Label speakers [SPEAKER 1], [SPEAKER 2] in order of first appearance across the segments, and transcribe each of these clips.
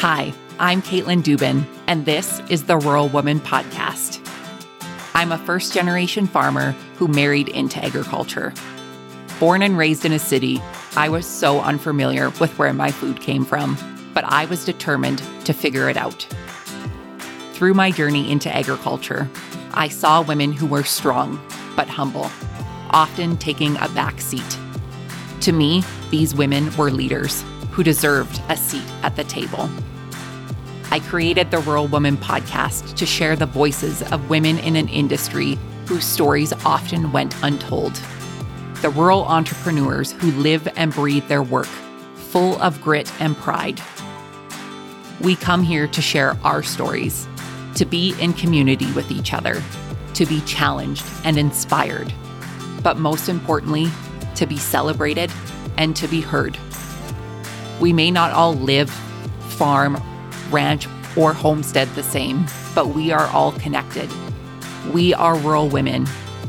[SPEAKER 1] Hi, I'm Katelyn Dubin, and this is the Rural Woman Podcast. I'm a first generation farmer who married into agriculture. Born and raised in a city, I was so unfamiliar with where my food came from, but I was determined to figure it out. Through my journey into agriculture, I saw women who were strong but humble, often taking a back seat. To me, these women were leaders who deserved a seat at the table. I created the Rural Woman podcast to share the voices of women in an industry whose stories often went untold. The rural entrepreneurs who live and breathe their work, full of grit and pride. We come here to share our stories, to be in community with each other, to be challenged and inspired, but most importantly, to be celebrated and to be heard. We may not all live, farm, ranch, or homestead the same, but we are all connected. We are rural women,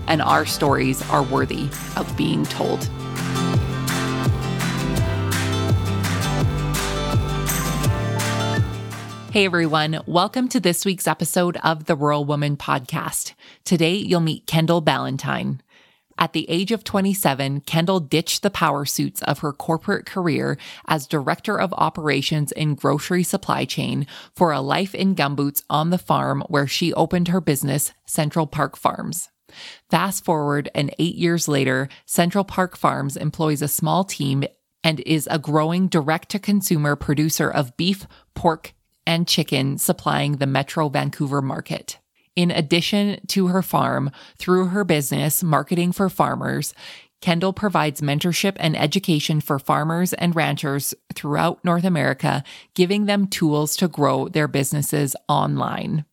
[SPEAKER 1] and our stories are worthy of being told. Hey everyone, welcome to this week's episode of the Rural Woman Podcast. Today you'll meet Kendall Ballantine. At the age of 27, Kendall ditched the power suits of her corporate career as Director of Operations in Grocery Supply Chain for a life in gumboots on the farm where she opened her business, Central Park Farms. Fast forward and eight years later, Central Park Farms employs a small team and is a growing direct to consumer producer of beef, pork, and chicken supplying the Metro Vancouver market. In addition to her farm, through her business, Marketing for Farmers, Kendall provides mentorship and education for farmers and ranchers throughout North America, giving them tools to grow their businesses online.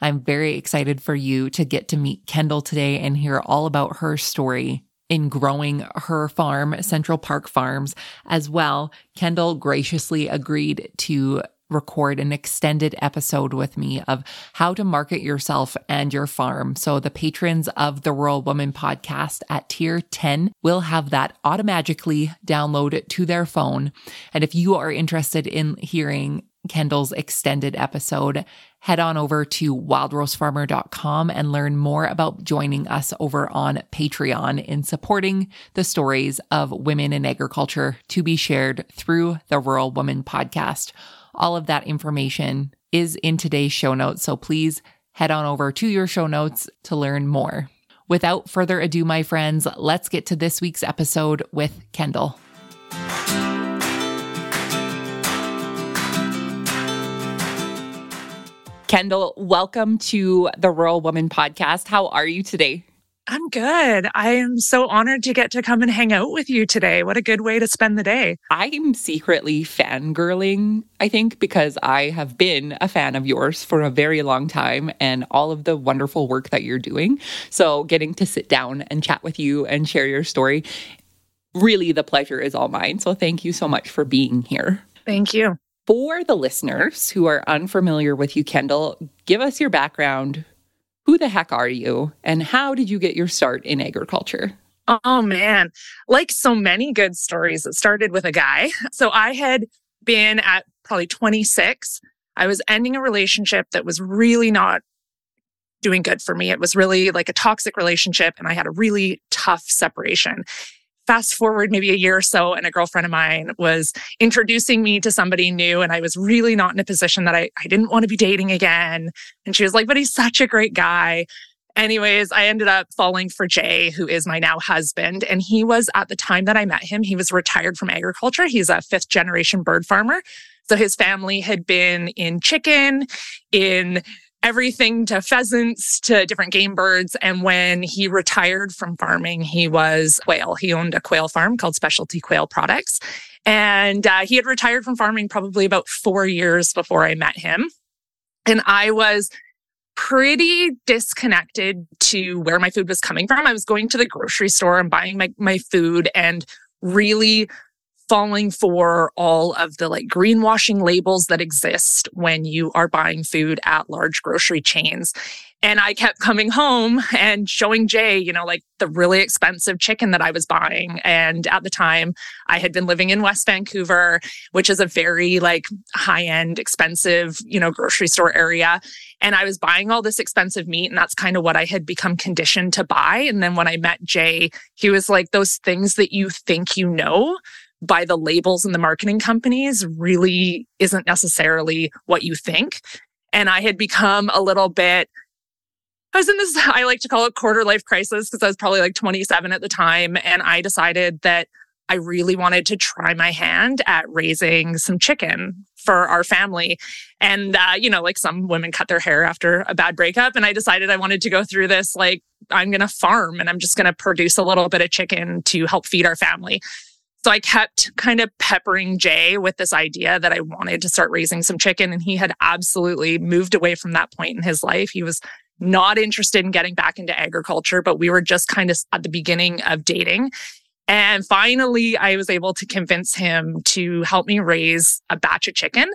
[SPEAKER 1] I'm very excited for you to get to meet Kendall today and hear all about her story in growing her farm, Central Park Farms, as well. Kendall graciously agreed to record an extended episode with me of how to market yourself and your farm. So the patrons of the Rural Woman podcast at tier 10 will have that automatically downloaded to their phone. And if you are interested in hearing Kendall's extended episode, head on over to wildrosefarmer.com and learn more about joining us over on Patreon in supporting the stories of women in agriculture to be shared through the Rural Woman podcast. All of that information is in today's show notes. So please head on over to your show notes to learn more. Without further ado, my friends, let's get to this week's episode with Kendall. Kendall, welcome to the Rural Woman podcast. How are you today?
[SPEAKER 2] I'm good. I am so honored to get to come and hang out with you today. What a good way to spend the day.
[SPEAKER 1] I'm secretly fangirling, I think, because I have been a fan of yours for a very long time and all of the wonderful work that you're doing. So, getting to sit down and chat with you and share your story, really the pleasure is all mine. So, thank you so much for being here.
[SPEAKER 2] Thank you.
[SPEAKER 1] For the listeners who are unfamiliar with you, Kendall, give us your background who the heck are you and how did you get your start in agriculture?
[SPEAKER 2] Oh man, like so many good stories, it started with a guy. So I had been at probably 26. I was ending a relationship that was really not doing good for me. It was really like a toxic relationship and I had a really tough separation fast forward maybe a year or so, and a girlfriend of mine was introducing me to somebody new. And I was really not in a position that I, I didn't want to be dating again. And she was like, but he's such a great guy. Anyways, I ended up falling for Jay, who is my now husband. And he was at the time that I met him, he was retired from agriculture. He's a fifth generation bird farmer. So his family had been in chicken, in everything to pheasants to different game birds. And when he retired from farming, he was quail. He owned a quail farm called Specialty Quail Products. And uh, he had retired from farming probably about four years before I met him. And I was pretty disconnected to where my food was coming from. I was going to the grocery store and buying my, my food and really falling for all of the like greenwashing labels that exist when you are buying food at large grocery chains. And I kept coming home and showing Jay, you know, like the really expensive chicken that I was buying. And at the time, I had been living in West Vancouver, which is a very like high end, expensive, you know, grocery store area. And I was buying all this expensive meat. And that's kind of what I had become conditioned to buy. And then when I met Jay, he was like, those things that you think you know by the labels and the marketing companies really isn't necessarily what you think. And I had become a little bit I was in this, I like to call it quarter life crisis because I was probably like 27 at the time. And I decided that I really wanted to try my hand at raising some chicken for our family. And, uh, you know, like some women cut their hair after a bad breakup. And I decided I wanted to go through this, like, I'm going to farm and I'm just going to produce a little bit of chicken to help feed our family. So I kept kind of peppering Jay with this idea that I wanted to start raising some chicken. And he had absolutely moved away from that point in his life. He was not interested in getting back into agriculture, but we were just kind of at the beginning of dating. And finally, I was able to convince him to help me raise a batch of chicken.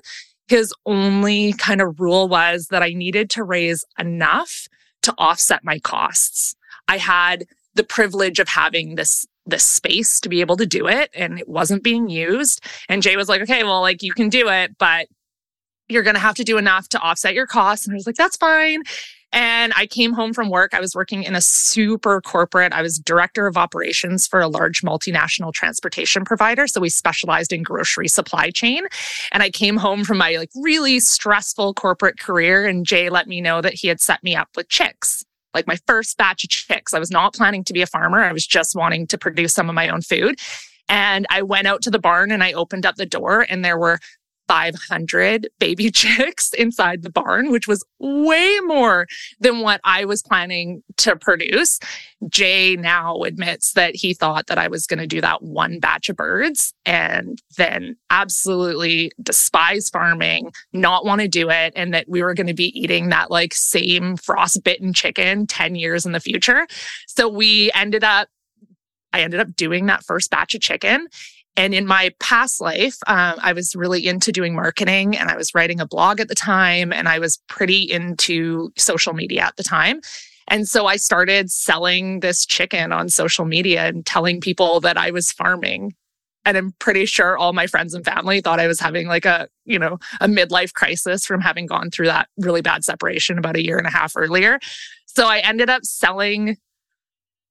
[SPEAKER 2] His only kind of rule was that I needed to raise enough to offset my costs. I had the privilege of having this the space to be able to do it and it wasn't being used. And Jay was like, okay, well, like you can do it, but you're going to have to do enough to offset your costs. And I was like, that's fine. And I came home from work. I was working in a super corporate, I was director of operations for a large multinational transportation provider. So we specialized in grocery supply chain. And I came home from my like really stressful corporate career and Jay let me know that he had set me up with chicks like my first batch of chicks. I was not planning to be a farmer. I was just wanting to produce some of my own food. And I went out to the barn and I opened up the door and there were 500 baby chicks inside the barn, which was way more than what I was planning to produce. Jay now admits that he thought that I was going to do that one batch of birds and then absolutely despise farming, not want to do it, and that we were going to be eating that like same frostbitten chicken 10 years in the future. So we ended up I ended up doing that first batch of chicken and in my past life, um, I was really into doing marketing and I was writing a blog at the time and I was pretty into social media at the time. And so I started selling this chicken on social media and telling people that I was farming. And I'm pretty sure all my friends and family thought I was having like a, you know, a midlife crisis from having gone through that really bad separation about a year and a half earlier. So I ended up selling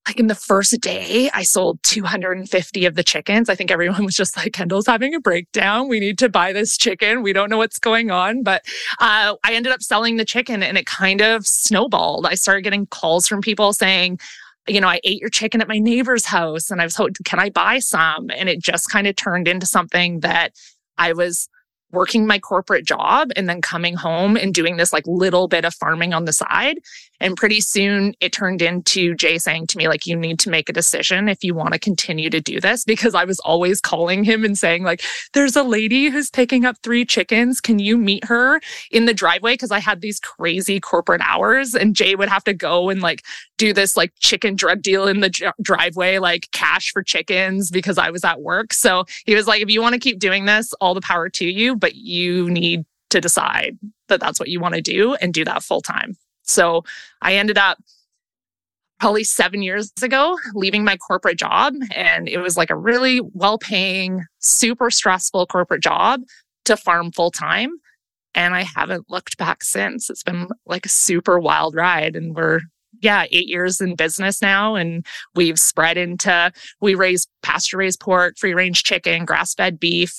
[SPEAKER 2] like in the first day, I sold 250 of the chickens. I think everyone was just like, Kendall's having a breakdown. We need to buy this chicken. We don't know what's going on. But uh, I ended up selling the chicken and it kind of snowballed. I started getting calls from people saying, you know, I ate your chicken at my neighbor's house and I was hoping, can I buy some? And it just kind of turned into something that I was working my corporate job and then coming home and doing this like little bit of farming on the side. And pretty soon it turned into Jay saying to me, like, you need to make a decision if you want to continue to do this. Because I was always calling him and saying, like, there's a lady who's picking up three chickens. Can you meet her in the driveway? Because I had these crazy corporate hours and Jay would have to go and like do this like chicken drug deal in the driveway, like cash for chickens because I was at work. So he was like, if you want to keep doing this, all the power to you, but you need to decide that that's what you want to do and do that full time. So I ended up probably seven years ago leaving my corporate job. And it was like a really well paying, super stressful corporate job to farm full time. And I haven't looked back since. It's been like a super wild ride. And we're yeah, eight years in business now. And we've spread into, we raise pasture raised pork, free range chicken, grass fed beef.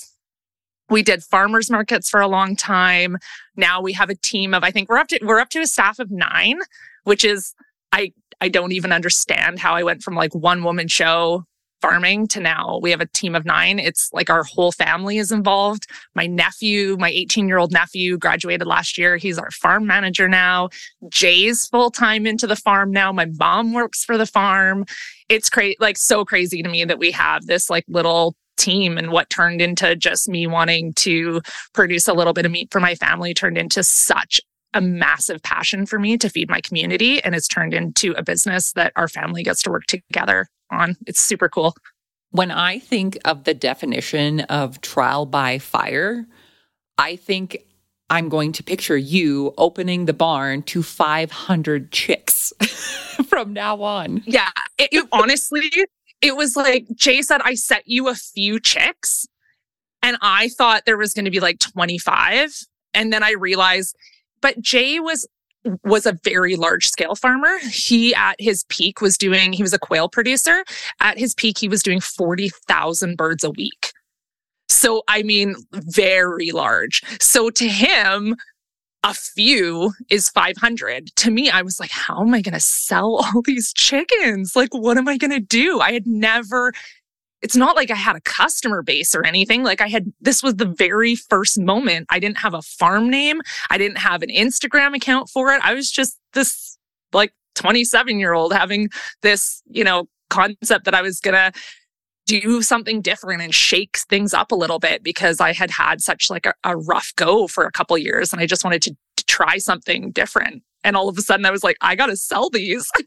[SPEAKER 2] We did farmers markets for a long time. Now we have a team of, I think we're up to, we're up to a staff of nine, which is, I, I don't even understand how I went from like one woman show farming to now we have a team of nine. It's like our whole family is involved. My nephew, my 18 year old nephew graduated last year. He's our farm manager now. Jay's full time into the farm now. My mom works for the farm. It's crazy, like so crazy to me that we have this like little team and what turned into just me wanting to produce a little bit of meat for my family turned into such a massive passion for me to feed my community and it's turned into a business that our family gets to work together on. It's super cool.
[SPEAKER 1] When I think of the definition of trial by fire, I think I'm going to picture you opening the barn to 500 chicks from now on.
[SPEAKER 2] Yeah. It, it, honestly, it was like Jay said, I set you a few chicks and I thought there was going to be like 25. And then I realized, but Jay was was a very large scale farmer. He at his peak was doing, he was a quail producer. At his peak, he was doing 40,000 birds a week. So, I mean, very large. So to him, a few is 500. To me, I was like, how am I going to sell all these chickens? Like, what am I going to do? I had never, it's not like I had a customer base or anything. Like, I had, this was the very first moment. I didn't have a farm name, I didn't have an Instagram account for it. I was just this like 27 year old having this, you know, concept that I was going to do something different and shake things up a little bit because I had had such like a, a rough go for a couple years and I just wanted to, to try something different. And all of a sudden I was like, I got to sell these.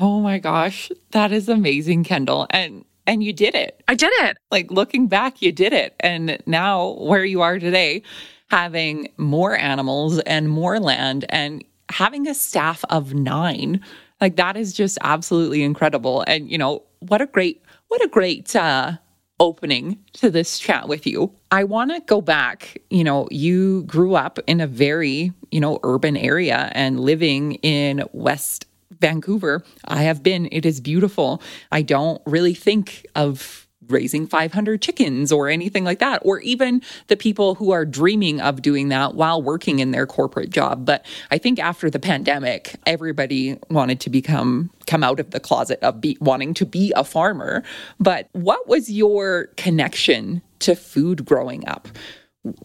[SPEAKER 1] Oh my gosh, that is amazing, Kendall. And and you did it.
[SPEAKER 2] I did it.
[SPEAKER 1] Like looking back, you did it. And now where you are today, having more animals and more land and having a staff of 9, like that is just absolutely incredible. And you know, what a great what a great uh, opening to this chat with you. I want to go back. You know, you grew up in a very, you know, urban area and living in West Vancouver. I have been. It is beautiful. I don't really think of raising 500 chickens or anything like that, or even the people who are dreaming of doing that while working in their corporate job. But I think after the pandemic, everybody wanted to become come out of the closet of be, wanting to be a farmer. But what was your connection to food growing up?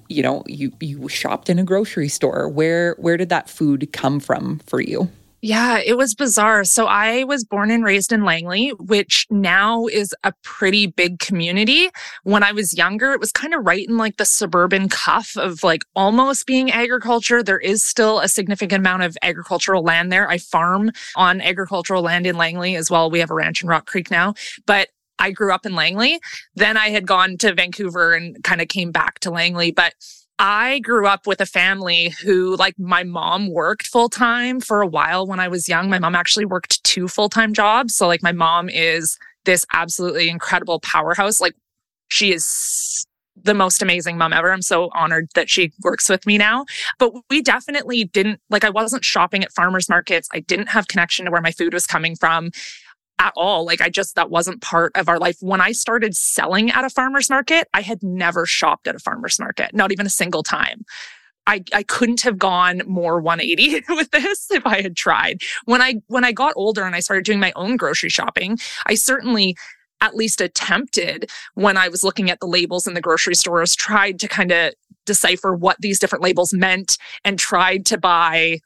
[SPEAKER 1] You know, you you shopped in a grocery store. Where where did that food come from for you?
[SPEAKER 2] Yeah, it was bizarre. So I was born and raised in Langley, which now is a pretty big community. When I was younger, it was kind of right in like the suburban cuff of like almost being agriculture. There is still a significant amount of agricultural land there. I farm on agricultural land in Langley as well. We have a ranch in Rock Creek now, but I grew up in Langley. Then I had gone to Vancouver and kind of came back to Langley, but I grew up with a family who, like, my mom worked full time for a while when I was young. My mom actually worked two full time jobs. So, like, my mom is this absolutely incredible powerhouse. Like, she is the most amazing mom ever. I'm so honored that she works with me now. But we definitely didn't, like, I wasn't shopping at farmers markets. I didn't have connection to where my food was coming from at all. Like I just, that wasn't part of our life. When I started selling at a farmer's market, I had never shopped at a farmer's market, not even a single time. I, I couldn't have gone more 180 with this if I had tried. When I, when I got older and I started doing my own grocery shopping, I certainly at least attempted when I was looking at the labels in the grocery stores, tried to kind of decipher what these different labels meant and tried to buy,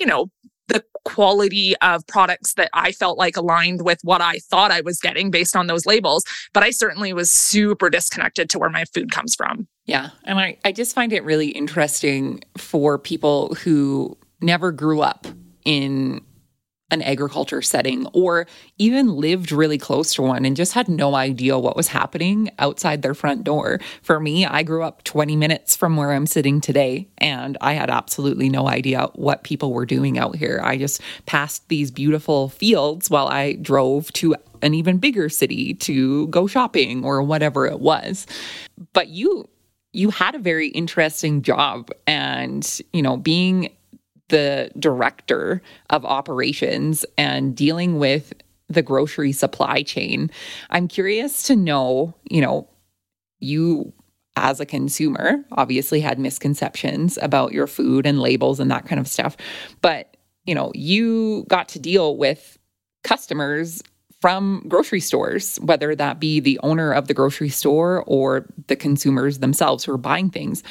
[SPEAKER 2] you know, the quality of products that I felt like aligned with what I thought I was getting based on those labels. But I certainly was super disconnected to where my food comes from.
[SPEAKER 1] Yeah. And I, I just find it really interesting for people who never grew up in an agriculture setting or even lived really close to one and just had no idea what was happening outside their front door. For me, I grew up 20 minutes from where I'm sitting today and I had absolutely no idea what people were doing out here. I just passed these beautiful fields while I drove to an even bigger city to go shopping or whatever it was. But you you had a very interesting job and you know being the director of operations and dealing with the grocery supply chain. I'm curious to know, you know, you as a consumer obviously had misconceptions about your food and labels and that kind of stuff. But, you know, you got to deal with customers from grocery stores, whether that be the owner of the grocery store or the consumers themselves who are buying things.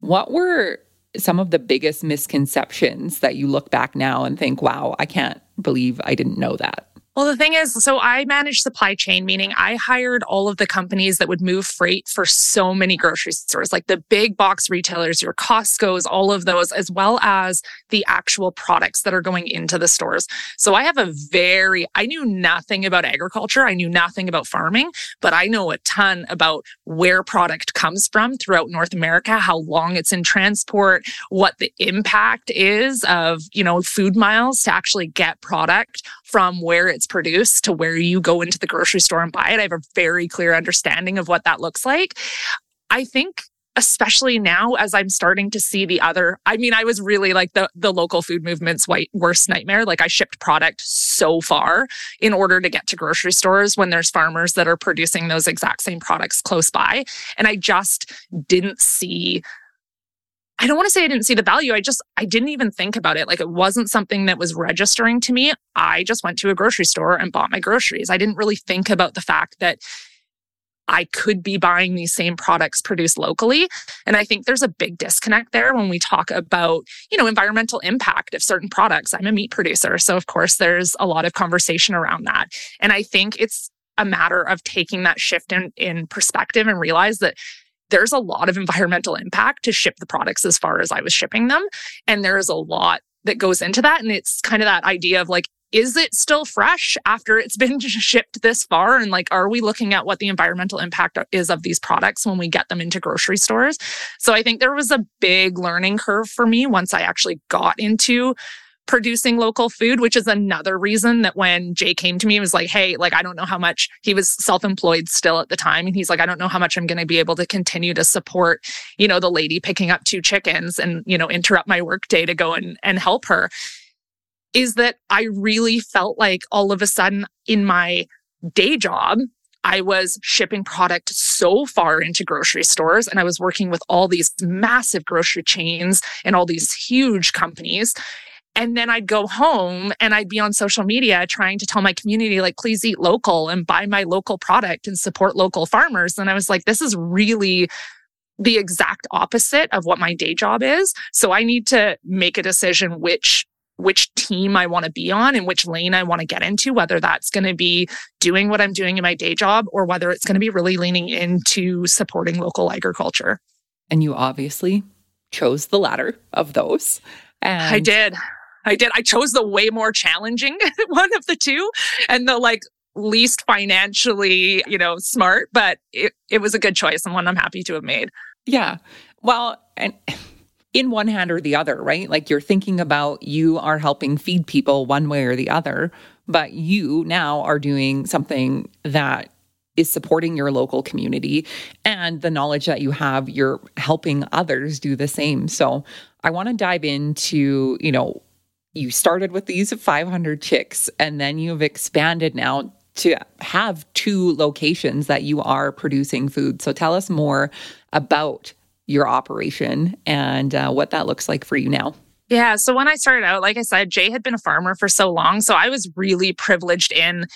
[SPEAKER 1] What were some of the biggest misconceptions that you look back now and think, wow, I can't believe I didn't know that?
[SPEAKER 2] Well, the thing is, so I manage supply chain, meaning I hired all of the companies that would move freight for so many grocery stores, like the big box retailers, your Costco's, all of those, as well as the actual products that are going into the stores. So I have a very, I knew nothing about agriculture. I knew nothing about farming, but I know a ton about where product comes from throughout North America, how long it's in transport, what the impact is of, you know, food miles to actually get product from where it's produced to where you go into the grocery store and buy it. I have a very clear understanding of what that looks like. I think especially now as I'm starting to see the other I mean I was really like the the local food movement's white worst nightmare like I shipped product so far in order to get to grocery stores when there's farmers that are producing those exact same products close by and I just didn't see I don't want to say I didn't see the value. I just, I didn't even think about it. Like it wasn't something that was registering to me. I just went to a grocery store and bought my groceries. I didn't really think about the fact that I could be buying these same products produced locally. And I think there's a big disconnect there when we talk about, you know, environmental impact of certain products. I'm a meat producer. So of course there's a lot of conversation around that. And I think it's a matter of taking that shift in, in perspective and realize that there's a lot of environmental impact to ship the products as far as I was shipping them. And there's a lot that goes into that. And it's kind of that idea of like, is it still fresh after it's been shipped this far? And like, are we looking at what the environmental impact is of these products when we get them into grocery stores? So I think there was a big learning curve for me once I actually got into producing local food, which is another reason that when Jay came to me, was like, Hey, like, I don't know how much he was self employed still at the time. And he's like, I don't know how much I'm going to be able to continue to support, you know, the lady picking up two chickens and, you know, interrupt my work day to go and, and help her. Is that I really felt like all of a sudden in my day job, I was shipping product so far into grocery stores and I was working with all these massive grocery chains and all these huge companies. And then I'd go home and I'd be on social media trying to tell my community, like, please eat local and buy my local product and support local farmers. And I was like, this is really the exact opposite of what my day job is. So I need to make a decision which which team I want to be on and which lane I want to get into, whether that's going to be doing what I'm doing in my day job or whether it's going to be really leaning into supporting local agriculture.
[SPEAKER 1] And you obviously chose the latter of those.
[SPEAKER 2] And I did. I did. I chose the way more challenging one of the two and the like least financially, you know, smart, but it, it was a good choice and one I'm happy to have made.
[SPEAKER 1] Yeah. Well, and in one hand or the other, right? Like you're thinking about you are helping feed people one way or the other, but you now are doing something that is supporting your local community and the knowledge that you have you're helping others do the same so i want to dive into you know you started with these 500 chicks and then you've expanded now to have two locations that you are producing food. So tell us more about your operation and uh, what that looks like for you now.
[SPEAKER 2] Yeah. So when I started out, like I said, Jay had been a farmer for so long. So I was really privileged in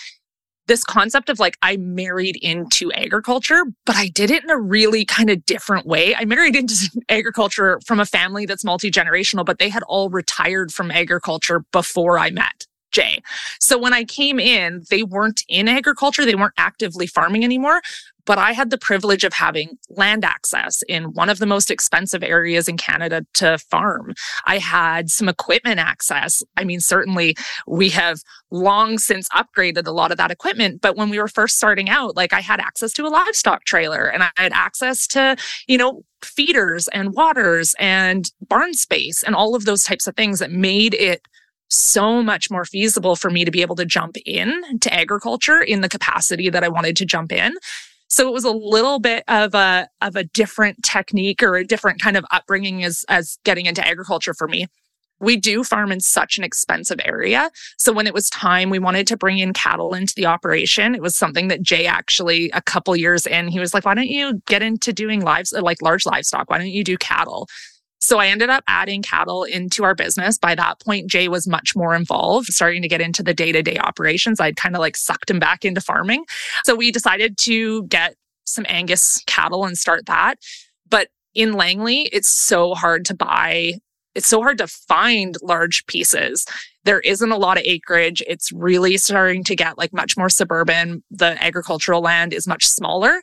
[SPEAKER 2] this concept of like I married into agriculture, but I did it in a really kind of different way. I married into agriculture from a family that's multi generational, but they had all retired from agriculture before I met. Jay. So when I came in, they weren't in agriculture. They weren't actively farming anymore, but I had the privilege of having land access in one of the most expensive areas in Canada to farm. I had some equipment access. I mean, certainly we have long since upgraded a lot of that equipment, but when we were first starting out, like I had access to a livestock trailer and I had access to, you know, feeders and waters and barn space and all of those types of things that made it so much more feasible for me to be able to jump in to agriculture in the capacity that I wanted to jump in. So it was a little bit of a of a different technique or a different kind of upbringing as as getting into agriculture for me. We do farm in such an expensive area. So when it was time, we wanted to bring in cattle into the operation. It was something that Jay actually, a couple years in, he was like, why don't you get into doing lives, like large livestock? Why don't you do cattle? So I ended up adding cattle into our business. By that point, Jay was much more involved, starting to get into the day to day operations. I'd kind of like sucked him back into farming. So we decided to get some Angus cattle and start that. But in Langley, it's so hard to buy. It's so hard to find large pieces there isn't a lot of acreage. It's really starting to get like much more suburban. The agricultural land is much smaller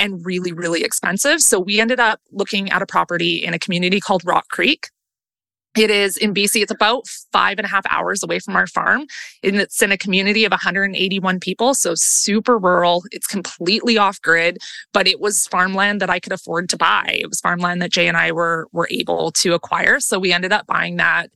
[SPEAKER 2] and really, really expensive. So we ended up looking at a property in a community called Rock Creek. It is in BC. It's about five and a half hours away from our farm. And it's in a community of 181 people. So super rural. It's completely off grid, but it was farmland that I could afford to buy. It was farmland that Jay and I were, were able to acquire. So we ended up buying that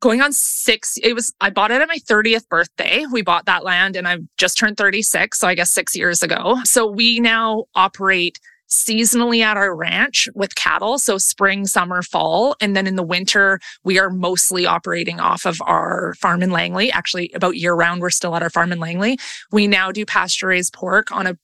[SPEAKER 2] going on six it was i bought it at my 30th birthday we bought that land and i've just turned 36 so i guess six years ago so we now operate seasonally at our ranch with cattle. So spring, summer, fall. And then in the winter, we are mostly operating off of our farm in Langley. Actually, about year round, we're still at our farm in Langley. We now do pasture raised pork on a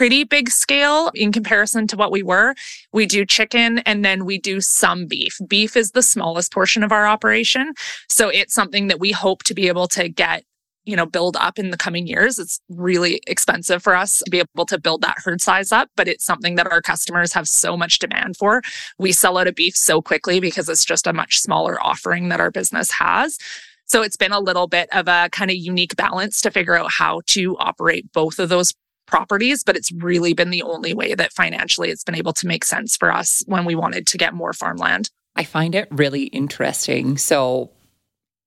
[SPEAKER 2] pretty big scale in comparison to what we were. We do chicken and then we do some beef. Beef is the smallest portion of our operation. So it's something that we hope to be able to get you know, build up in the coming years. It's really expensive for us to be able to build that herd size up, but it's something that our customers have so much demand for. We sell out of beef so quickly because it's just a much smaller offering that our business has. So it's been a little bit of a kind of unique balance to figure out how to operate both of those properties, but it's really been the only way that financially it's been able to make sense for us when we wanted to get more farmland.
[SPEAKER 1] I find it really interesting. So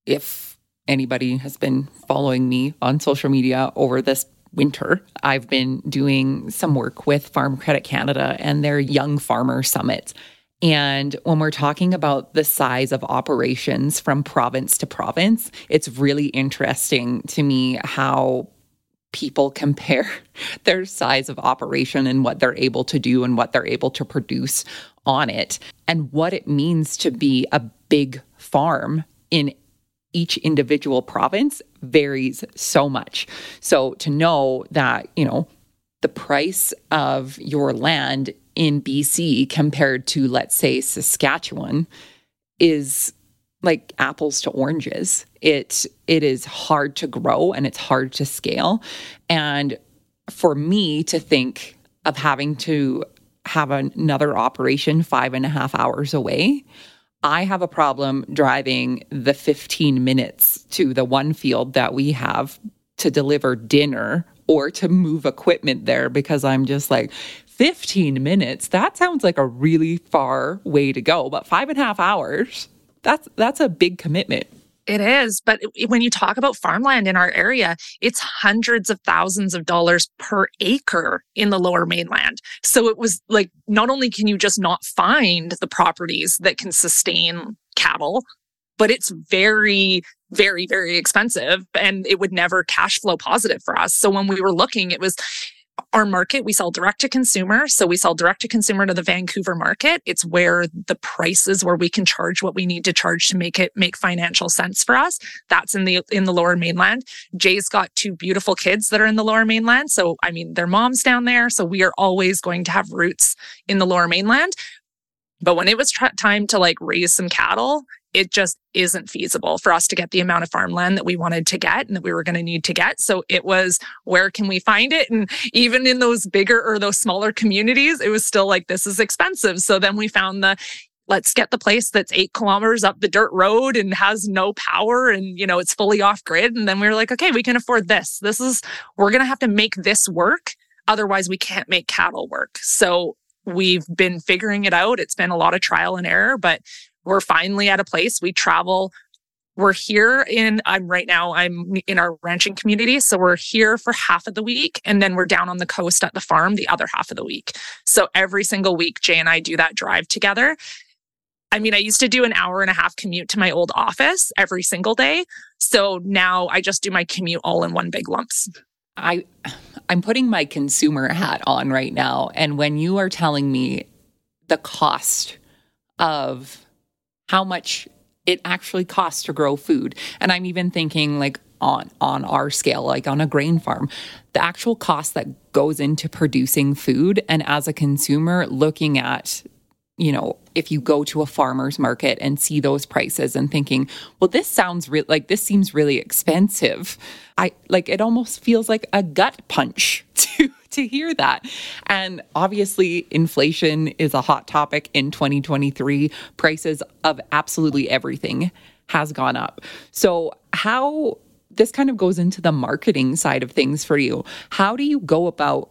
[SPEAKER 1] if anybody has been following me on social media over this winter, I've been doing some work with Farm Credit Canada and their Young Farmer Summit. And when we're talking about the size of operations from province to province, it's really interesting to me how people compare their size of operation and what they're able to do and what they're able to produce on it and what it means to be a big farm in each individual province varies so much. So to know that, you know, the price of your land in BC compared to, let's say, Saskatchewan is like apples to oranges. It it is hard to grow and it's hard to scale. And for me to think of having to have another operation five and a half hours away, I have a problem driving the 15 minutes to the one field that we have to deliver dinner or to move equipment there because I'm just like, 15 minutes, that sounds like a really far way to go. But five and a half hours, that's that's a big commitment.
[SPEAKER 2] It is. But when you talk about farmland in our area, it's hundreds of thousands of dollars per acre in the lower mainland. So it was like, not only can you just not find the properties that can sustain cattle, but it's very, very, very expensive and it would never cash flow positive for us. So when we were looking, it was, our market, we sell direct to consumer. So we sell direct to consumer to the Vancouver market. It's where the prices where we can charge what we need to charge to make it make financial sense for us. That's in the in the lower mainland. Jay's got two beautiful kids that are in the lower mainland. So I mean their mom's down there. So we are always going to have roots in the lower mainland. But when it was time to like raise some cattle, it just isn't feasible for us to get the amount of farmland that we wanted to get and that we were going to need to get. So it was, where can we find it? And even in those bigger or those smaller communities, it was still like, this is expensive. So then we found the, let's get the place that's eight kilometers up the dirt road and has no power and you know it's fully off grid and then we were like okay we can afford this this is we're going to have to make this work otherwise we can't make cattle work so we've been figuring it out. It's been a lot of trial and error but we're finally at a place. We travel. We're here in i'm right now i'm in our ranching community so we're here for half of the week and then we're down on the coast at the farm the other half of the week. So every single week jay and i do that drive together. I mean i used to do an hour and a half commute to my old office every single day so now i just do my commute all in one big lumps
[SPEAKER 1] i i'm putting my consumer hat on right now and when you are telling me the cost of how much it actually costs to grow food. And I'm even thinking like on on our scale, like on a grain farm, the actual cost that goes into producing food and as a consumer looking at you know, if you go to a farmer's market and see those prices and thinking, well, this sounds real like this seems really expensive. I like it almost feels like a gut punch to to hear that. And obviously, inflation is a hot topic in 2023. Prices of absolutely everything has gone up. So, how this kind of goes into the marketing side of things for you. How do you go about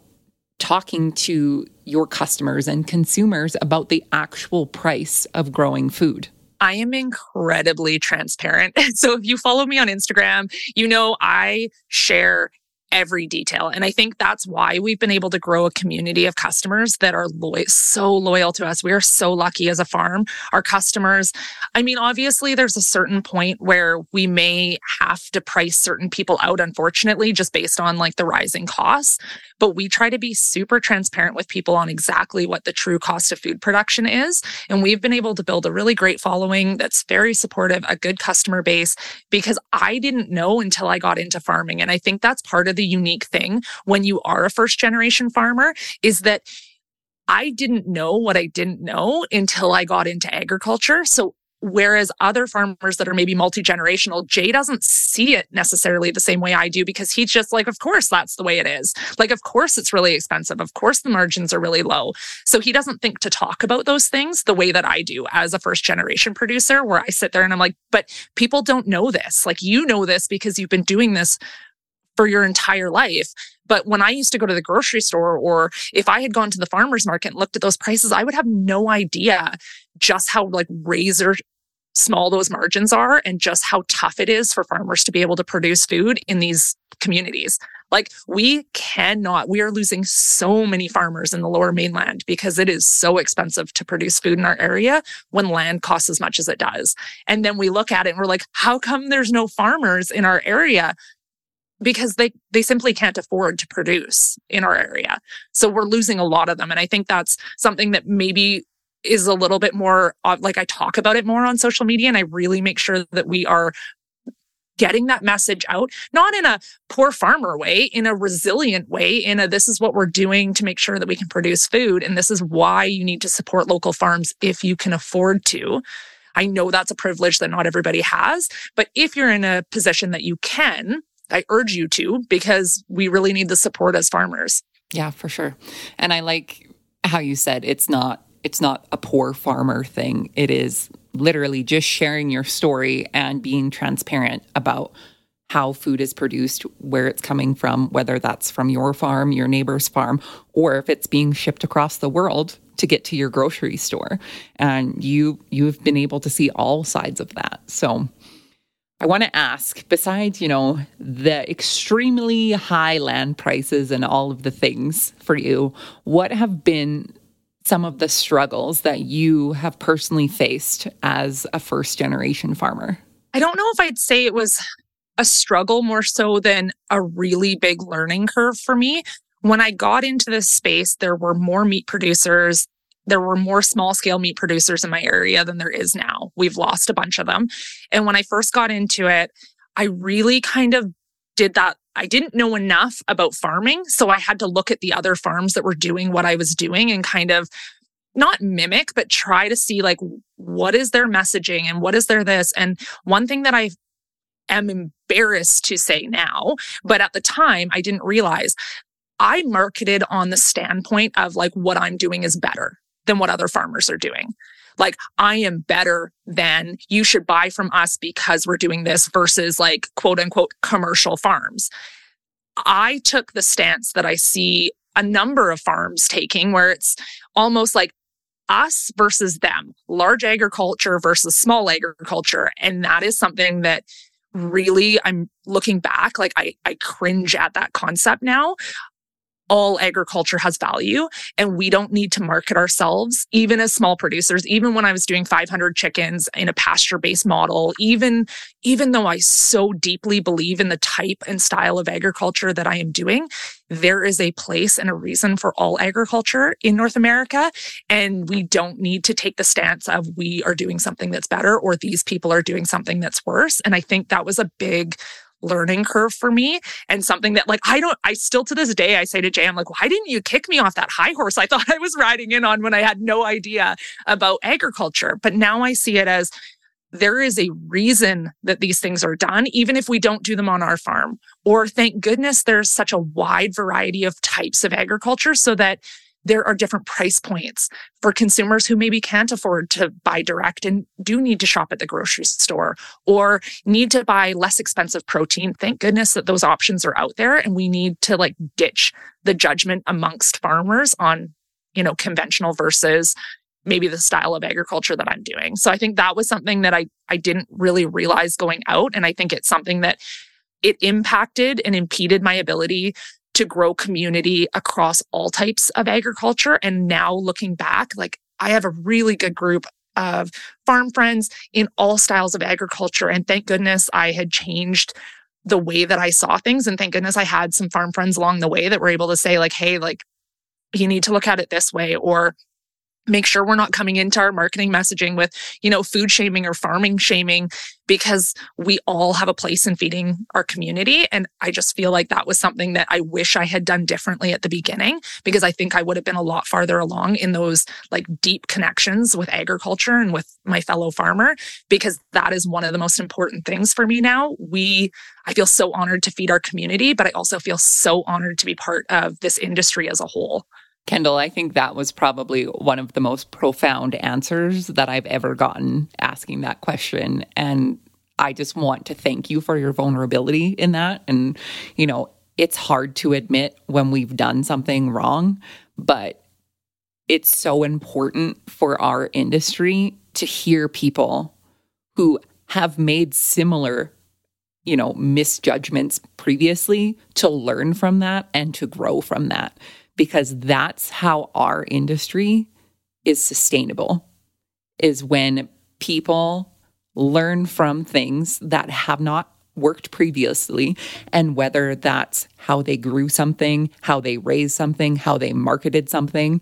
[SPEAKER 1] talking to your customers and consumers about the actual price of growing food?
[SPEAKER 2] I am incredibly transparent. So if you follow me on Instagram, you know I share every detail. And I think that's why we've been able to grow a community of customers that are loyal, so loyal to us. We are so lucky as a farm. Our customers, I mean, obviously, there's a certain point where we may have to price certain people out, unfortunately, just based on like the rising costs. But we try to be super transparent with people on exactly what the true cost of food production is. And we've been able to build a really great following that's very supportive, a good customer base, because I didn't know until I got into farming. And I think that's part of the unique thing when you are a first generation farmer is that I didn't know what I didn't know until I got into agriculture. So Whereas other farmers that are maybe multi generational, Jay doesn't see it necessarily the same way I do because he's just like, of course, that's the way it is. Like, of course, it's really expensive. Of course, the margins are really low. So he doesn't think to talk about those things the way that I do as a first generation producer, where I sit there and I'm like, but people don't know this. Like, you know this because you've been doing this for your entire life. But when I used to go to the grocery store or if I had gone to the farmer's market and looked at those prices, I would have no idea just how like razor small those margins are and just how tough it is for farmers to be able to produce food in these communities. Like we cannot, we are losing so many farmers in the lower mainland because it is so expensive to produce food in our area when land costs as much as it does. And then we look at it and we're like, how come there's no farmers in our area? Because they, they simply can't afford to produce in our area. So we're losing a lot of them. And I think that's something that maybe is a little bit more like I talk about it more on social media and I really make sure that we are getting that message out, not in a poor farmer way, in a resilient way, in a this is what we're doing to make sure that we can produce food. And this is why you need to support local farms if you can afford to. I know that's a privilege that not everybody has, but if you're in a position that you can, I urge you to because we really need the support as farmers.
[SPEAKER 1] Yeah, for sure. And I like how you said it's not it's not a poor farmer thing. It is literally just sharing your story and being transparent about how food is produced, where it's coming from, whether that's from your farm, your neighbor's farm, or if it's being shipped across the world to get to your grocery store. And you you've been able to see all sides of that. So I want to ask, besides, you know, the extremely high land prices and all of the things for you, what have been some of the struggles that you have personally faced as a first generation farmer?
[SPEAKER 2] I don't know if I'd say it was a struggle more so than a really big learning curve for me. When I got into this space, there were more meat producers. There were more small scale meat producers in my area than there is now. We've lost a bunch of them. And when I first got into it, I really kind of did that I didn't know enough about farming. So I had to look at the other farms that were doing what I was doing and kind of not mimic, but try to see like what is their messaging and what is their this. And one thing that I am embarrassed to say now, but at the time I didn't realize I marketed on the standpoint of like what I'm doing is better than what other farmers are doing like I am better than you should buy from us because we're doing this versus like quote unquote commercial farms. I took the stance that I see a number of farms taking where it's almost like us versus them, large agriculture versus small agriculture. And that is something that really I'm looking back, like I, I cringe at that concept now all agriculture has value and we don't need to market ourselves, even as small producers. Even when I was doing 500 chickens in a pasture based model, even, even though I so deeply believe in the type and style of agriculture that I am doing, there is a place and a reason for all agriculture in North America. And we don't need to take the stance of we are doing something that's better or these people are doing something that's worse. And I think that was a big learning curve for me and something that like I don't I still to this day I say to Jay I'm like why didn't you kick me off that high horse? I thought I was riding in on when I had no idea about agriculture but now I see it as there is a reason that these things are done even if we don't do them on our farm or thank goodness there's such a wide variety of types of agriculture so that there are different price points for consumers who maybe can't afford to buy direct and do need to shop at the grocery store or need to buy less expensive protein. Thank goodness that those options are out there and we need to like ditch the judgment amongst farmers on, you know, conventional versus maybe the style of agriculture that I'm doing. So I think that was something that I I didn't really realize going out and I think it's something that it impacted and impeded my ability to grow community across all types of agriculture. And now looking back, like I have a really good group of farm friends in all styles of agriculture. And thank goodness I had changed the way that I saw things. And thank goodness I had some farm friends along the way that were able to say, like, hey, like, you need to look at it this way, or make sure we're not coming into our marketing messaging with you know food shaming or farming shaming because we all have a place in feeding our community. And i just feel like that was something that i wish i had done differently at the beginning because i think i would have been a lot farther along in those like deep connections with agriculture and with my fellow farmer because that is one of the most important things for me now. We i feel so honored to feed our community but i also feel so honored to be part of this industry as a whole
[SPEAKER 1] Kendall, I think that was probably one of the most profound answers that I've ever gotten asking that question. And I just want to thank you for your vulnerability in that. And, you know, it's hard to admit when we've done something wrong, but it's so important for our industry to hear people who have made similar you know misjudgments previously to learn from that and to grow from that because that's how our industry is sustainable is when people learn from things that have not worked previously and whether that's how they grew something, how they raised something, how they marketed something.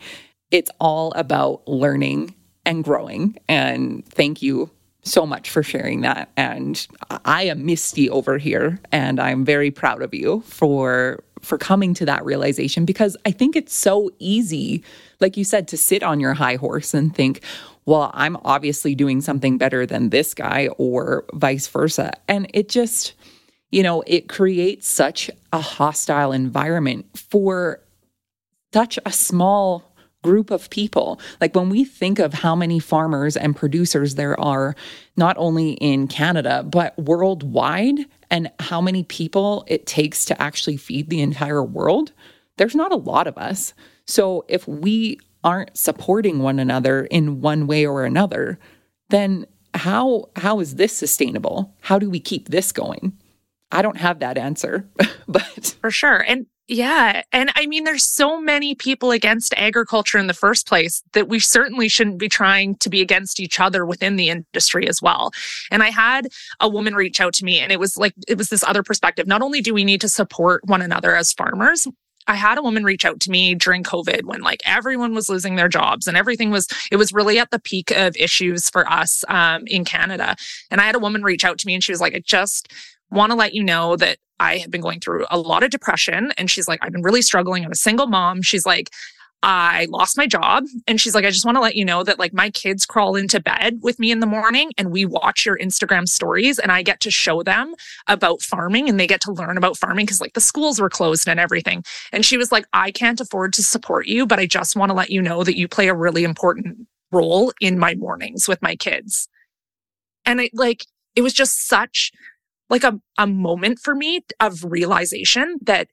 [SPEAKER 1] It's all about learning and growing. And thank you so much for sharing that. And I am Misty over here, and I'm very proud of you for for coming to that realization because I think it's so easy, like you said, to sit on your high horse and think, well, I'm obviously doing something better than this guy, or vice versa. And it just, you know, it creates such a hostile environment for such a small group of people. Like when we think of how many farmers and producers there are, not only in Canada, but worldwide, and how many people it takes to actually feed the entire world, there's not a lot of us. So if we aren't supporting one another in one way or another, then how how is this sustainable? How do we keep this going? I don't have that answer, but
[SPEAKER 2] for sure. And yeah. And I mean, there's so many people against agriculture in the first place that we certainly shouldn't be trying to be against each other within the industry as well. And I had a woman reach out to me and it was like, it was this other perspective. Not only do we need to support one another as farmers, I had a woman reach out to me during COVID when like everyone was losing their jobs and everything was, it was really at the peak of issues for us um, in Canada. And I had a woman reach out to me and she was like, I just want to let you know that I have been going through a lot of depression. And she's like, I've been really struggling. I'm a single mom. She's like, I lost my job. And she's like, I just want to let you know that like my kids crawl into bed with me in the morning and we watch your Instagram stories and I get to show them about farming and they get to learn about farming because like the schools were closed and everything. And she was like, I can't afford to support you, but I just want to let you know that you play a really important role in my mornings with my kids. And it like, it was just such like a, a moment for me of realization that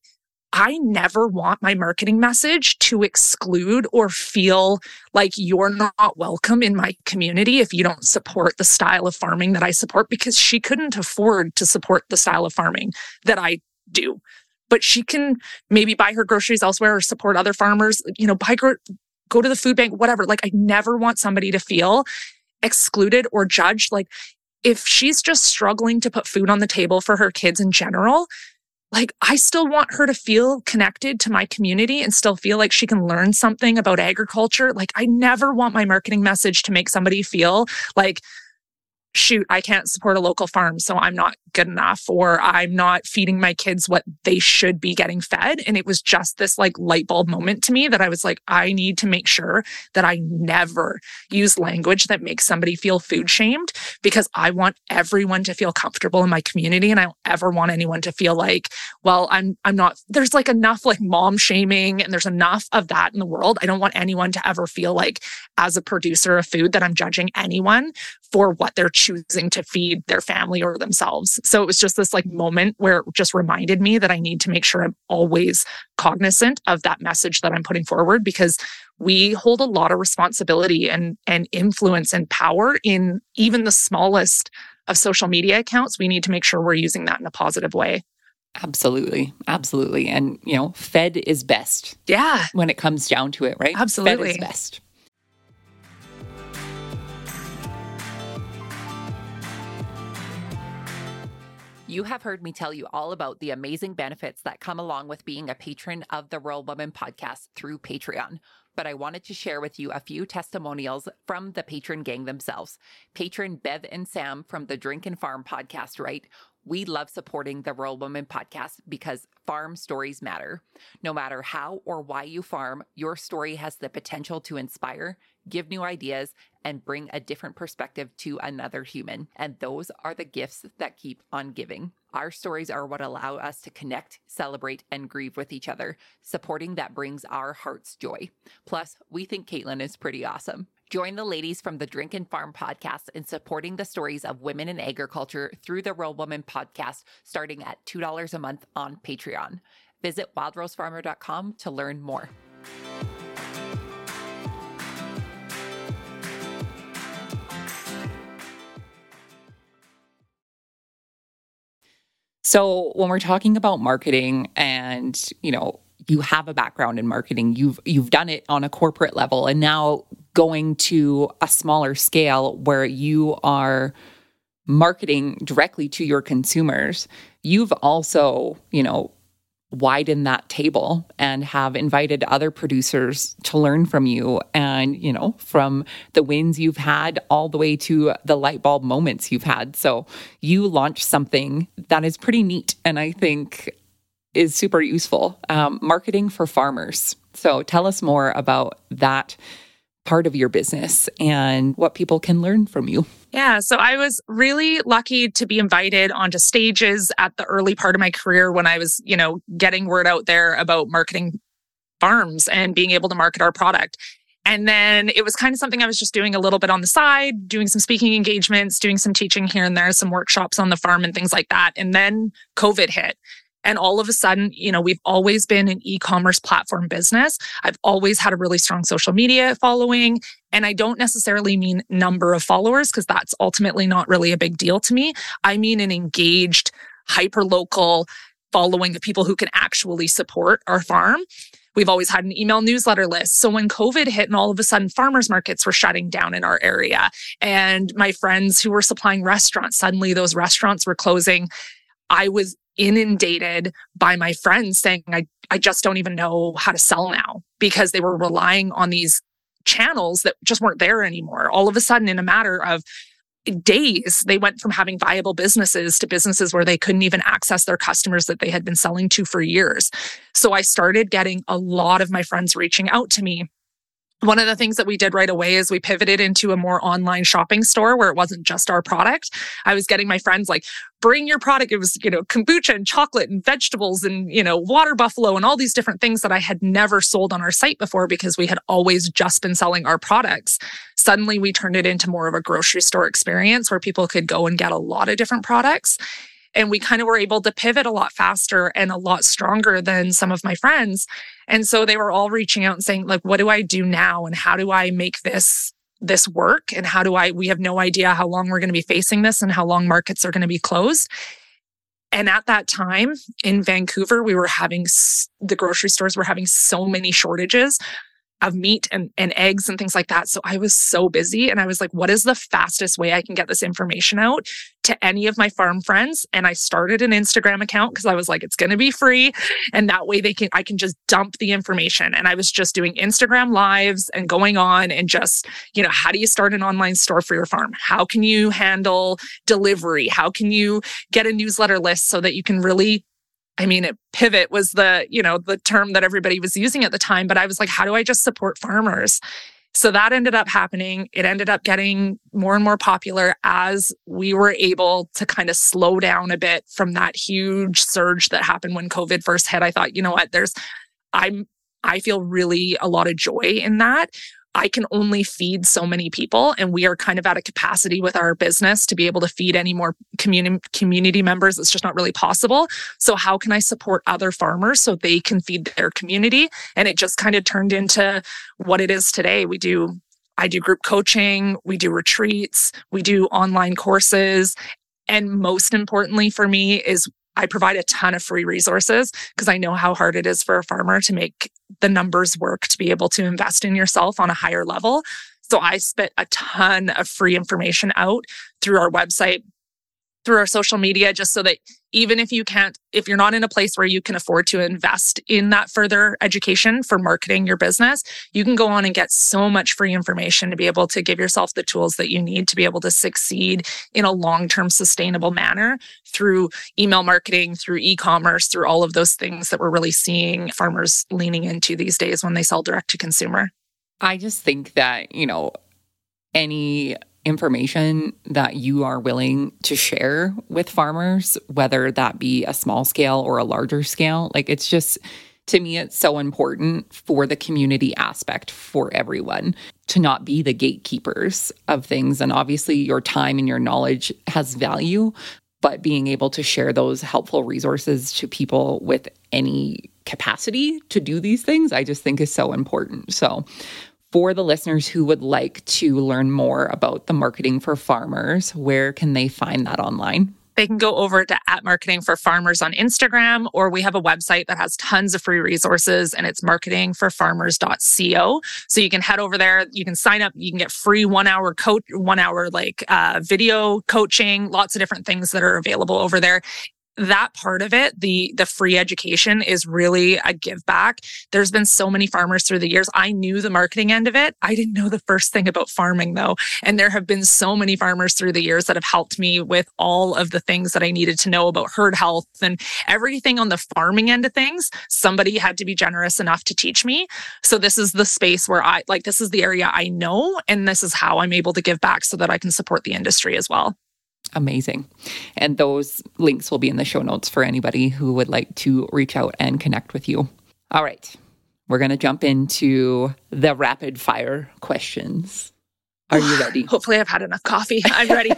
[SPEAKER 2] I never want my marketing message to exclude or feel like you're not welcome in my community if you don't support the style of farming that I support because she couldn't afford to support the style of farming that I do. But she can maybe buy her groceries elsewhere or support other farmers, you know, buy, go to the food bank, whatever. Like I never want somebody to feel excluded or judged. Like if she's just struggling to put food on the table for her kids in general, like I still want her to feel connected to my community and still feel like she can learn something about agriculture. Like I never want my marketing message to make somebody feel like shoot, I can't support a local farm, so I'm not good enough, or I'm not feeding my kids what they should be getting fed. And it was just this like light bulb moment to me that I was like, I need to make sure that I never use language that makes somebody feel food shamed because I want everyone to feel comfortable in my community. And I don't ever want anyone to feel like, well, I'm, I'm not, there's like enough like mom shaming and there's enough of that in the world. I don't want anyone to ever feel like as a producer of food that I'm judging anyone for what they're choosing to feed their family or themselves. So it was just this like moment where it just reminded me that I need to make sure I'm always cognizant of that message that I'm putting forward because we hold a lot of responsibility and, and influence and power in even the smallest of social media accounts. We need to make sure we're using that in a positive way.
[SPEAKER 1] Absolutely. Absolutely. And, you know, fed is best.
[SPEAKER 2] Yeah.
[SPEAKER 1] When it comes down to it, right?
[SPEAKER 2] Absolutely.
[SPEAKER 1] Fed is best. You have heard me tell you all about the amazing benefits that come along with being a patron of the Rural Woman podcast through Patreon. But I wanted to share with you a few testimonials from the patron gang themselves. Patron Bev and Sam from the Drink and Farm podcast write, we love supporting the Rural Woman podcast because farm stories matter. No matter how or why you farm, your story has the potential to inspire, give new ideas, and bring a different perspective to another human. And those are the gifts that keep on giving. Our stories are what allow us to connect, celebrate, and grieve with each other, supporting that brings our hearts joy. Plus, we think Katelyn is pretty awesome. Join the ladies from the Drink and Farm podcast in supporting the stories of women in agriculture through the Rural Woman podcast, starting at $2 a month on Patreon. Visit wildrosefarmer.com to learn more. So when we're talking about marketing and, you know, you have a background in marketing, you've you've done it on a corporate level and now going to a smaller scale where you are marketing directly to your consumers, you've also, you know, widen that table and have invited other producers to learn from you and you know from the wins you've had all the way to the light bulb moments you've had. So you launched something that is pretty neat and i think is super useful. Um, marketing for farmers. So tell us more about that part of your business and what people can learn from you
[SPEAKER 2] yeah. So I was really lucky to be invited onto stages at the early part of my career when I was, you know, getting word out there about marketing farms and being able to market our product. And then it was kind of something I was just doing a little bit on the side, doing some speaking engagements, doing some teaching here and there, some workshops on the farm and things like that. And then COVID hit. And all of a sudden, you know, we've always been an e-commerce platform business. I've always had a really strong social media following. And I don't necessarily mean number of followers because that's ultimately not really a big deal to me. I mean an engaged, hyper local following of people who can actually support our farm. We've always had an email newsletter list. So when COVID hit and all of a sudden farmers markets were shutting down in our area and my friends who were supplying restaurants, suddenly those restaurants were closing. I was inundated by my friends saying, I, I just don't even know how to sell now because they were relying on these channels that just weren't there anymore. All of a sudden, in a matter of days, they went from having viable businesses to businesses where they couldn't even access their customers that they had been selling to for years. So I started getting a lot of my friends reaching out to me one of the things that we did right away is we pivoted into a more online shopping store where it wasn't just our product. I was getting my friends like, bring your product. It was, you know, kombucha and chocolate and vegetables and, you know, water buffalo and all these different things that I had never sold on our site before because we had always just been selling our products. Suddenly we turned it into more of a grocery store experience where people could go and get a lot of different products. And we kind of were able to pivot a lot faster and a lot stronger than some of my friends. And so they were all reaching out and saying, like, what do I do now? And how do I make this this work? And how do I, we have no idea how long we're going to be facing this and how long markets are going to be closed. And at that time in Vancouver, we were having the grocery stores were having so many shortages of meat and, and eggs and things like that. So I was so busy and I was like, what is the fastest way I can get this information out to any of my farm friends? And I started an Instagram account because I was like, it's going to be free. And that way they can, I can just dump the information. And I was just doing Instagram lives and going on and just, you know, how do you start an online store for your farm? How can you handle delivery? How can you get a newsletter list so that you can really I mean, it, pivot was the, you know, the term that everybody was using at the time, but I was like, how do I just support farmers? So that ended up happening. It ended up getting more and more popular as we were able to kind of slow down a bit from that huge surge that happened when COVID first hit. I thought, you know what, there's, I'm, I feel really a lot of joy in that. I can only feed so many people. And we are kind of at a capacity with our business to be able to feed any more community, community members. It's just not really possible. So how can I support other farmers so they can feed their community? And it just kind of turned into what it is today. We do I do group coaching, we do retreats, we do online courses. And most importantly for me is I provide a ton of free resources because I know how hard it is for a farmer to make the numbers work to be able to invest in yourself on a higher level. So I spit a ton of free information out through our website, through our social media just so that even if you can't if you're not in a place where you can afford to invest in that further education for marketing your business you can go on and get so much free information to be able to give yourself the tools that you need to be able to succeed in a long-term sustainable manner through email marketing through e-commerce through all of those things that we're really seeing farmers leaning into these days when they sell direct to consumer.
[SPEAKER 1] I just think that you know any information that you are willing to share with farmers, whether that be a small scale or a larger scale. Like it's just, to me, it's so important for the community aspect for everyone to not be the gatekeepers of things. And obviously, your time and your knowledge has value, but being able to share those helpful resources to people with any capacity to do these things, I just think is so important. So, for the listeners who would like to learn more about the marketing for farmers, where can they find that online?
[SPEAKER 2] They can go over to at marketing for farmers on Instagram, or we have a website that has tons of free resources and it's marketingforfarmers.co. So you can head over there, you can sign up, you can get free one hour coach, one hour like uh, video coaching, lots of different things that are available over there that part of it, the the free education is really a give back. There's been so many farmers through the years. I knew the marketing end of it. I didn't know the first thing about farming though. And there have been so many farmers through the years that have helped me with all of the things that I needed to know about herd health and everything on the farming end of things. Somebody had to be generous enough to teach me. So this is the space where I like this is the area I know and this is how I'm able to give back so that I can support the industry as well.
[SPEAKER 1] Amazing. And those links will be in the show notes for anybody who would like to reach out and connect with you. All right. We're going to jump into the rapid fire questions. Are you ready?
[SPEAKER 2] Hopefully, I've had enough coffee. I'm ready.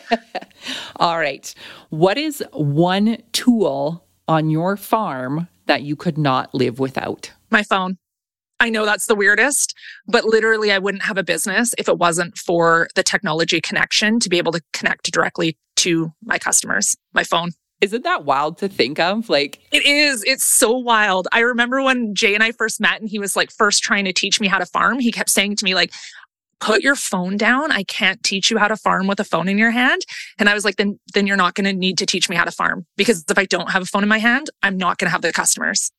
[SPEAKER 1] All right. What is one tool on your farm that you could not live without?
[SPEAKER 2] My phone. I know that's the weirdest, but literally, I wouldn't have a business if it wasn't for the technology connection to be able to connect directly to my customers, my phone.
[SPEAKER 1] Isn't that wild to think of? Like,
[SPEAKER 2] it is. It's so wild. I remember when Jay and I first met and he was like first trying to teach me how to farm. He kept saying to me, like, put your phone down. I can't teach you how to farm with a phone in your hand. And I was like, then, then you're not going to need to teach me how to farm because if I don't have a phone in my hand, I'm not going to have the customers.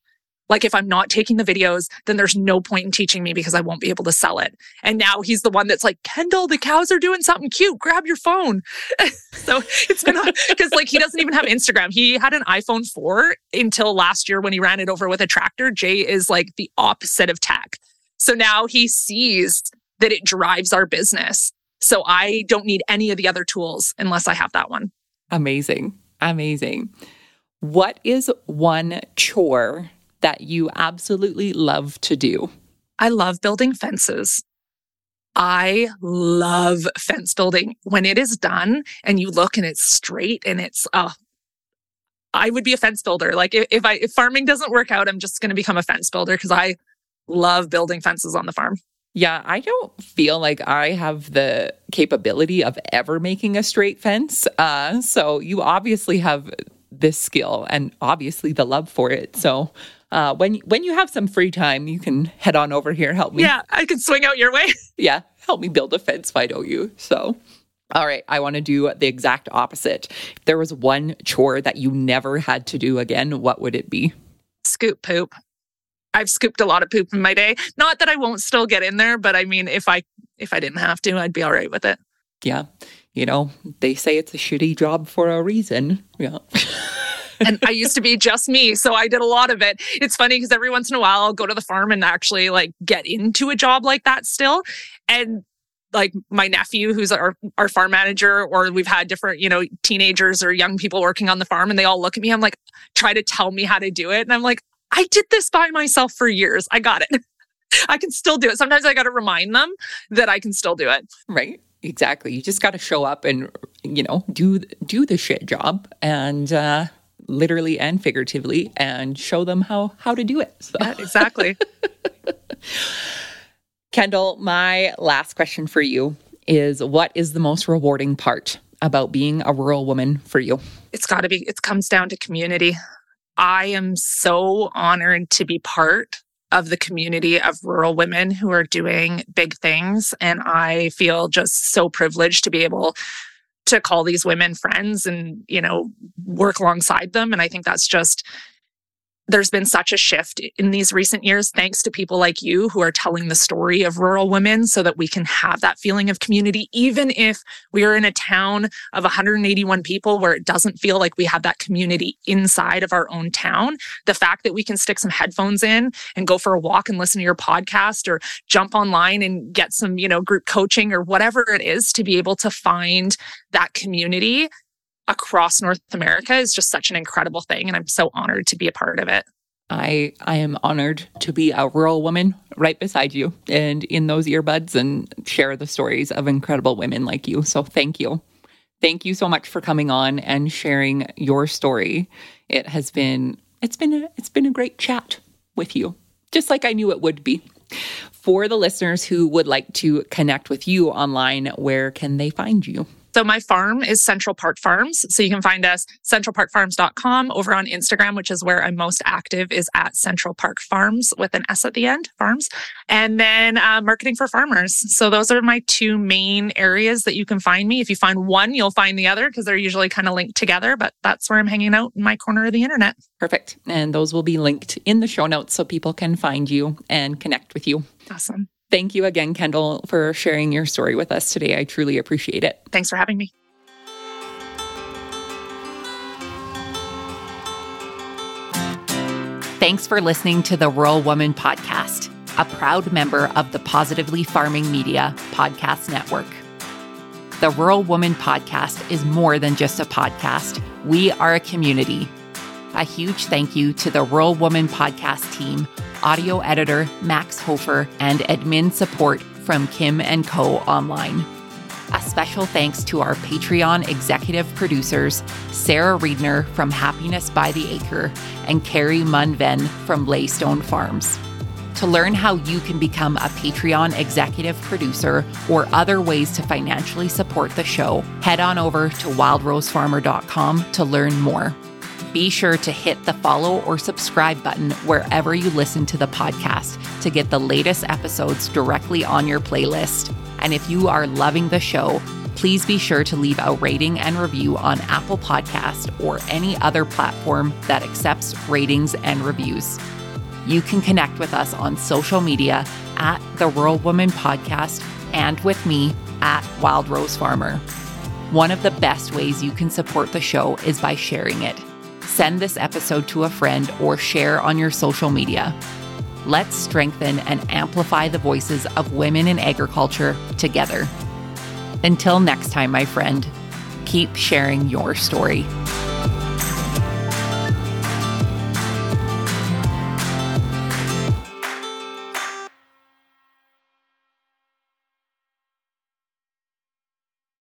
[SPEAKER 2] Like if I'm not taking the videos, then there's no point in teaching me because I won't be able to sell it. And now he's the one that's like, Kendall, the cows are doing something cute. Grab your phone. so it's been because like he doesn't even have Instagram. He had an iPhone 4 until last year when he ran it over with a tractor. Jay is like the opposite of tech. So now he sees that it drives our business. So I don't need any of the other tools unless I have that one.
[SPEAKER 1] Amazing. Amazing. What is one chore that you absolutely love to do?
[SPEAKER 2] I love building fences. I love fence building. When it is done and you look and it's straight and it's, uh, I would be a fence builder. Like if, if I, if farming doesn't work out, I'm just going to become a fence builder because I love building fences on the farm.
[SPEAKER 1] Yeah, I don't feel like I have the capability of ever making a straight fence. Uh, so you obviously have this skill and obviously the love for it. So uh, when when you have some free time, you can head on over here. Help me.
[SPEAKER 2] Yeah, I can swing out your way.
[SPEAKER 1] yeah, help me build a fence. Why don't you? So. All right, I want to do the exact opposite. If there was one chore that you never had to do again, what would it be?
[SPEAKER 2] Scoop poop. I've scooped a lot of poop in my day. Not that I won't still get in there, but I mean if I if I didn't have to, I'd be all right with it.
[SPEAKER 1] Yeah. You know, they say it's a shitty job for a reason. Yeah.
[SPEAKER 2] and I used to be just me. So I did a lot of it. It's funny because every once in a while I'll go to the farm and actually like get into a job like that still. And like my nephew who's our, our farm manager or we've had different you know teenagers or young people working on the farm and they all look at me i'm like try to tell me how to do it. And i'm like i did this by myself for years. I got it. I can still do it. Sometimes i got to remind them that i can still do it.
[SPEAKER 1] Right. Exactly. You just got to show up and you know do do the shit job. And uh literally and figuratively and show them how how to do it.
[SPEAKER 2] So. yeah, exactly.
[SPEAKER 1] Kendall my last question for you is what is the most rewarding part about being a rural woman for you?
[SPEAKER 2] It's got to be it comes down to community. I am so honored to be part of the community of rural women who are doing big things and i feel just so privileged to be able to call these women friends and, you know, work alongside them. And I think that's just there's been such a shift in these recent years, thanks to people like you who are telling the story of rural women so that we can have that feeling of community, even if we are in a town of 181 people where it doesn't feel like we have that community inside of our own town. The fact that we can stick some headphones in and go for a walk and listen to your podcast or jump online and get some, you know, group coaching or whatever it is to be able to find that community across North America is just such an incredible thing. And I'm so honored to be a part of it.
[SPEAKER 1] I I am honored to be a rural woman right beside you and in those earbuds and share the stories of incredible women like you. So thank you. Thank you so much for coming on and sharing your story. It has been it's been a, it's been a great chat with you. Just like I knew it would be. For the listeners who would like to connect with you online, where can they find you?
[SPEAKER 2] So my farm is Central Park Farms. So you can find us centralparkfarms.com over on Instagram, which is where I'm most active is at Central Park Farms with an S at the end, farms. And then uh, marketing for farmers. So those are my two main areas that you can find me. If you find one, you'll find the other because they're usually kind of linked together, but that's where I'm hanging out in my corner of the internet.
[SPEAKER 1] Perfect. And those will be linked in the show notes so people can find you and connect with you.
[SPEAKER 2] Awesome.
[SPEAKER 1] Thank you again, Kendall, for sharing your story with us today. I truly appreciate it.
[SPEAKER 2] Thanks for having me.
[SPEAKER 1] Thanks for listening to the Rural Woman Podcast, a proud member of the Positively Farming Media Podcast Network. The Rural Woman Podcast is more than just a podcast, we are a community. A huge thank you to the Rural Woman Podcast team audio editor Max Hofer, and admin support from Kim and Co. Online. A special thanks to our Patreon executive producers, Sarah Reedner from Happiness by the Acre and Carrie Munven from Laystone Farms. To learn how you can become a Patreon executive producer or other ways to financially support the show, head on over to wildrosefarmer.com to learn more be sure to hit the follow or subscribe button wherever you listen to the podcast to get the latest episodes directly on your playlist. And if you are loving the show, please be sure to leave a rating and review on Apple Podcast or any other platform that accepts ratings and reviews. You can connect with us on social media at the Rural Woman Podcast and with me at Wild Rose Farmer. One of the best ways you can support the show is by sharing it send this episode to a friend or share on your social media. Let's strengthen and amplify the voices of women in agriculture together. Until next time, my friend, keep sharing your story.